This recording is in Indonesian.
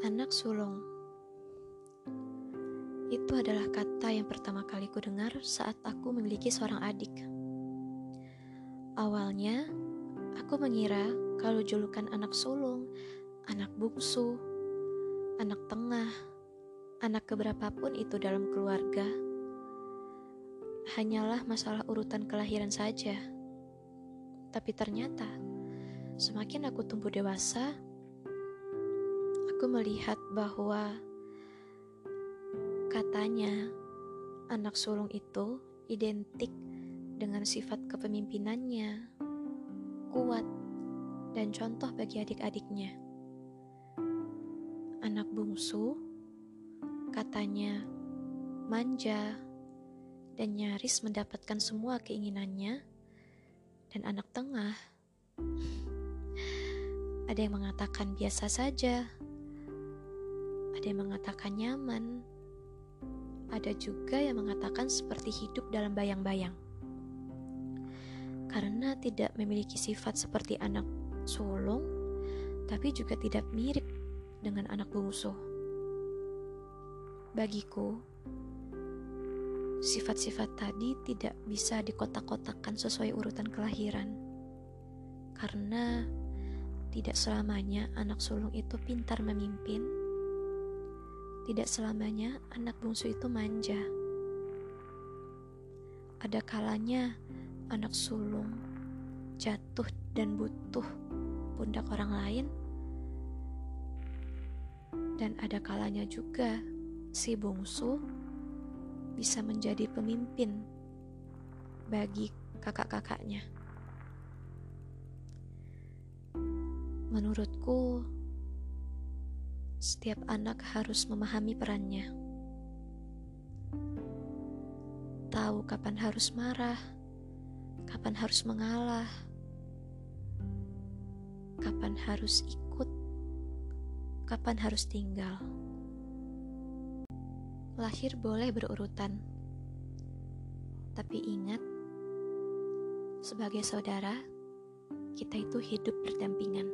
Anak sulung. Itu adalah kata yang pertama kali ku dengar saat aku memiliki seorang adik. Awalnya, aku mengira kalau julukan anak sulung, anak bungsu, anak tengah, anak keberapapun itu dalam keluarga, hanyalah masalah urutan kelahiran saja. Tapi ternyata, semakin aku tumbuh dewasa, aku melihat bahwa katanya anak sulung itu identik dengan sifat kepemimpinannya, kuat, dan contoh bagi adik-adiknya. Anak bungsu katanya manja dan nyaris mendapatkan semua keinginannya, dan anak tengah ada yang mengatakan biasa saja ada yang mengatakan nyaman, ada juga yang mengatakan seperti hidup dalam bayang-bayang. Karena tidak memiliki sifat seperti anak sulung, tapi juga tidak mirip dengan anak bungsu. Bagiku, sifat-sifat tadi tidak bisa dikotak-kotakkan sesuai urutan kelahiran. Karena tidak selamanya anak sulung itu pintar memimpin tidak selamanya anak bungsu itu manja. Ada kalanya anak sulung jatuh dan butuh pundak orang lain. Dan ada kalanya juga si bungsu bisa menjadi pemimpin bagi kakak-kakaknya. Menurutku, setiap anak harus memahami perannya. Tahu kapan harus marah, kapan harus mengalah, kapan harus ikut, kapan harus tinggal. Lahir boleh berurutan, tapi ingat, sebagai saudara, kita itu hidup berdampingan.